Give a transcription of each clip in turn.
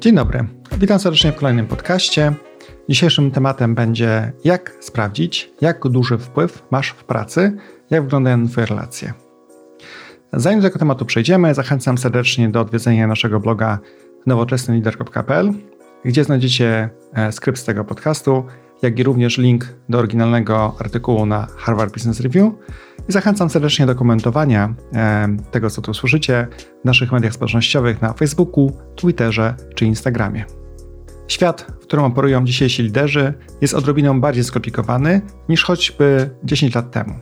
Dzień dobry, witam serdecznie w kolejnym podcaście. Dzisiejszym tematem będzie jak sprawdzić, jak duży wpływ masz w pracy, jak wyglądają Twoje relacje. Zanim do tego tematu przejdziemy, zachęcam serdecznie do odwiedzenia naszego bloga nowoczesnylider.pl, gdzie znajdziecie e, skrypt z tego podcastu, jak i również link do oryginalnego artykułu na Harvard Business Review. I zachęcam serdecznie do komentowania tego, co tu słyszycie w naszych mediach społecznościowych na Facebooku, Twitterze czy Instagramie. Świat, w którym operują dzisiejsi liderzy, jest odrobiną bardziej skomplikowany niż choćby 10 lat temu.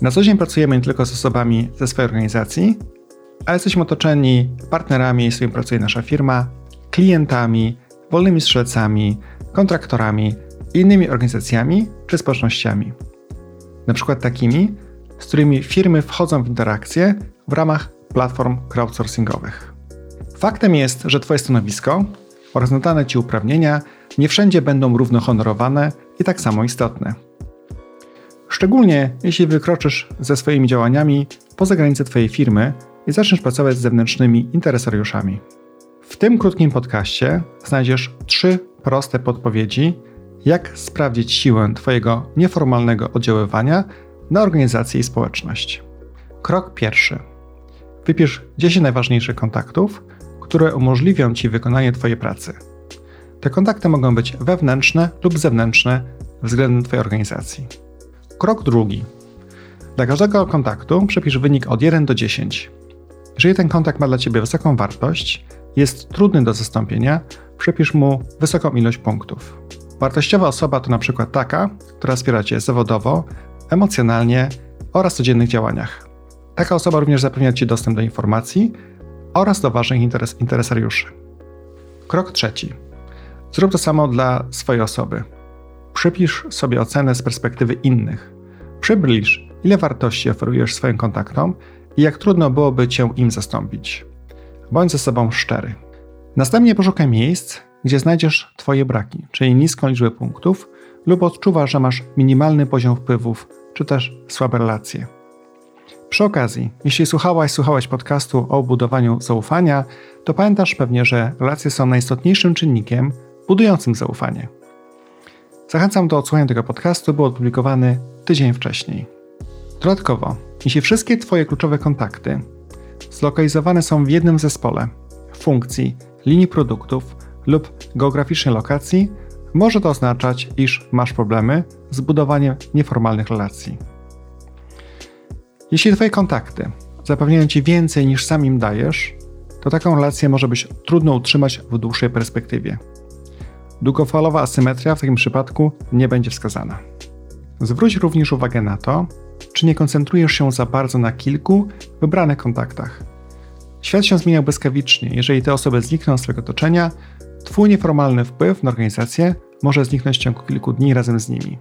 Na co dzień pracujemy nie tylko z osobami ze swojej organizacji, ale jesteśmy otoczeni partnerami, z którymi pracuje nasza firma, klientami, wolnymi strzelcami, kontraktorami innymi organizacjami czy społecznościami. Na przykład takimi, z którymi firmy wchodzą w interakcje w ramach platform crowdsourcingowych. Faktem jest, że Twoje stanowisko oraz nadane Ci uprawnienia nie wszędzie będą równo honorowane i tak samo istotne. Szczególnie jeśli wykroczysz ze swoimi działaniami poza granice Twojej firmy i zaczniesz pracować z zewnętrznymi interesariuszami. W tym krótkim podcaście znajdziesz trzy proste podpowiedzi, jak sprawdzić siłę Twojego nieformalnego oddziaływania na organizację i społeczność. Krok pierwszy. Wypisz 10 najważniejszych kontaktów, które umożliwią Ci wykonanie Twojej pracy. Te kontakty mogą być wewnętrzne lub zewnętrzne względem Twojej organizacji. Krok drugi. Dla każdego kontaktu przepisz wynik od 1 do 10. Jeżeli ten kontakt ma dla Ciebie wysoką wartość, jest trudny do zastąpienia, przypisz mu wysoką ilość punktów. Wartościowa osoba to na przykład taka, która wspiera Cię zawodowo, emocjonalnie oraz w codziennych działaniach. Taka osoba również zapewnia Ci dostęp do informacji oraz do ważnych interes interesariuszy. Krok trzeci. Zrób to samo dla swojej osoby. Przypisz sobie ocenę z perspektywy innych. Przybliż, ile wartości oferujesz swoim kontaktom i jak trudno byłoby Cię im zastąpić. Bądź ze sobą szczery. Następnie poszukaj miejsc, gdzie znajdziesz Twoje braki, czyli niską liczbę punktów, lub odczuwasz, że masz minimalny poziom wpływów, czy też słabe relacje. Przy okazji, jeśli słuchałaś, słuchałeś podcastu o budowaniu zaufania, to pamiętasz pewnie, że relacje są najistotniejszym czynnikiem budującym zaufanie. Zachęcam do odsłuchania tego podcastu, był opublikowany tydzień wcześniej. Dodatkowo, jeśli wszystkie Twoje kluczowe kontakty zlokalizowane są w jednym zespole, funkcji, linii produktów lub geograficznej lokacji, może to oznaczać, iż masz problemy z budowaniem nieformalnych relacji. Jeśli Twoje kontakty zapewniają Ci więcej niż sam im dajesz, to taką relację może być trudno utrzymać w dłuższej perspektywie. Długofalowa asymetria w takim przypadku nie będzie wskazana. Zwróć również uwagę na to, czy nie koncentrujesz się za bardzo na kilku wybranych kontaktach. Świat się zmienia błyskawicznie. Jeżeli te osoby znikną z Twojego otoczenia, Twój nieformalny wpływ na organizację może zniknąć w ciągu kilku dni razem z nimi.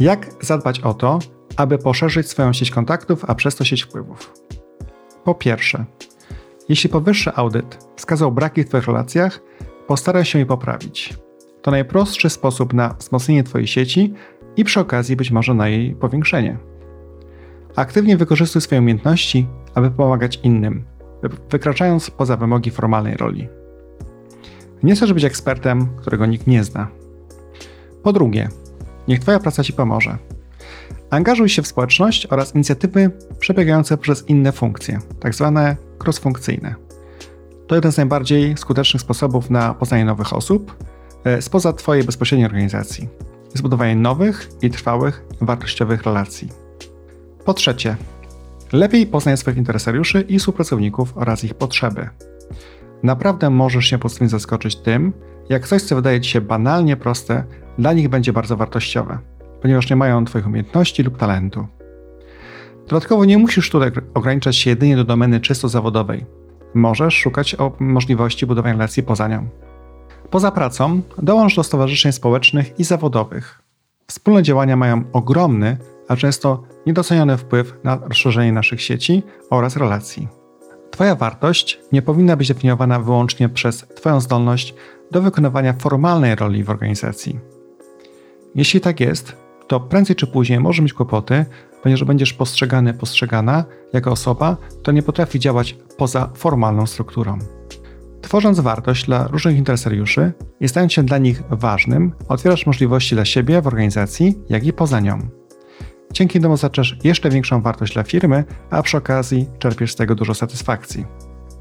Jak zadbać o to, aby poszerzyć swoją sieć kontaktów, a przez to sieć wpływów? Po pierwsze, jeśli powyższy audyt wskazał braki w Twoich relacjach, postaraj się je poprawić. To najprostszy sposób na wzmocnienie Twojej sieci i przy okazji być może na jej powiększenie. Aktywnie wykorzystuj swoje umiejętności, aby pomagać innym, wykraczając poza wymogi formalnej roli. Nie chcesz być ekspertem, którego nikt nie zna. Po drugie, niech Twoja praca Ci pomoże. Angażuj się w społeczność oraz inicjatywy przebiegające przez inne funkcje, tak zwane crossfunkcyjne. To jeden z najbardziej skutecznych sposobów na poznanie nowych osób e, spoza Twojej bezpośredniej organizacji. Zbudowanie nowych i trwałych, wartościowych relacji. Po trzecie, lepiej poznaj swoich interesariuszy i współpracowników oraz ich potrzeby. Naprawdę możesz się pozytywnie zaskoczyć tym, jak coś, co wydaje Ci się banalnie proste, dla nich będzie bardzo wartościowe, ponieważ nie mają Twoich umiejętności lub talentu. Dodatkowo nie musisz tutaj ograniczać się jedynie do domeny czysto zawodowej. Możesz szukać możliwości budowania relacji poza nią. Poza pracą dołącz do stowarzyszeń społecznych i zawodowych. Wspólne działania mają ogromny, a często niedoceniony wpływ na rozszerzenie naszych sieci oraz relacji. Twoja wartość nie powinna być definiowana wyłącznie przez Twoją zdolność do wykonywania formalnej roli w organizacji. Jeśli tak jest, to prędzej czy później może mieć kłopoty, ponieważ będziesz postrzegany, postrzegana jako osoba, która nie potrafi działać poza formalną strukturą. Tworząc wartość dla różnych interesariuszy i stając się dla nich ważnym, otwierasz możliwości dla siebie w organizacji, jak i poza nią. Dzięki temu zaczniesz jeszcze większą wartość dla firmy, a przy okazji czerpiesz z tego dużo satysfakcji.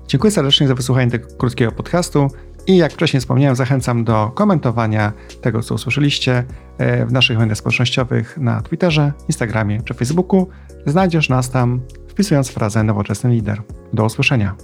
Dziękuję serdecznie za wysłuchanie tego krótkiego podcastu i jak wcześniej wspomniałem, zachęcam do komentowania tego, co usłyszeliście e, w naszych mediach społecznościowych na Twitterze, Instagramie czy Facebooku. Znajdziesz nas tam wpisując frazę nowoczesny lider. Do usłyszenia.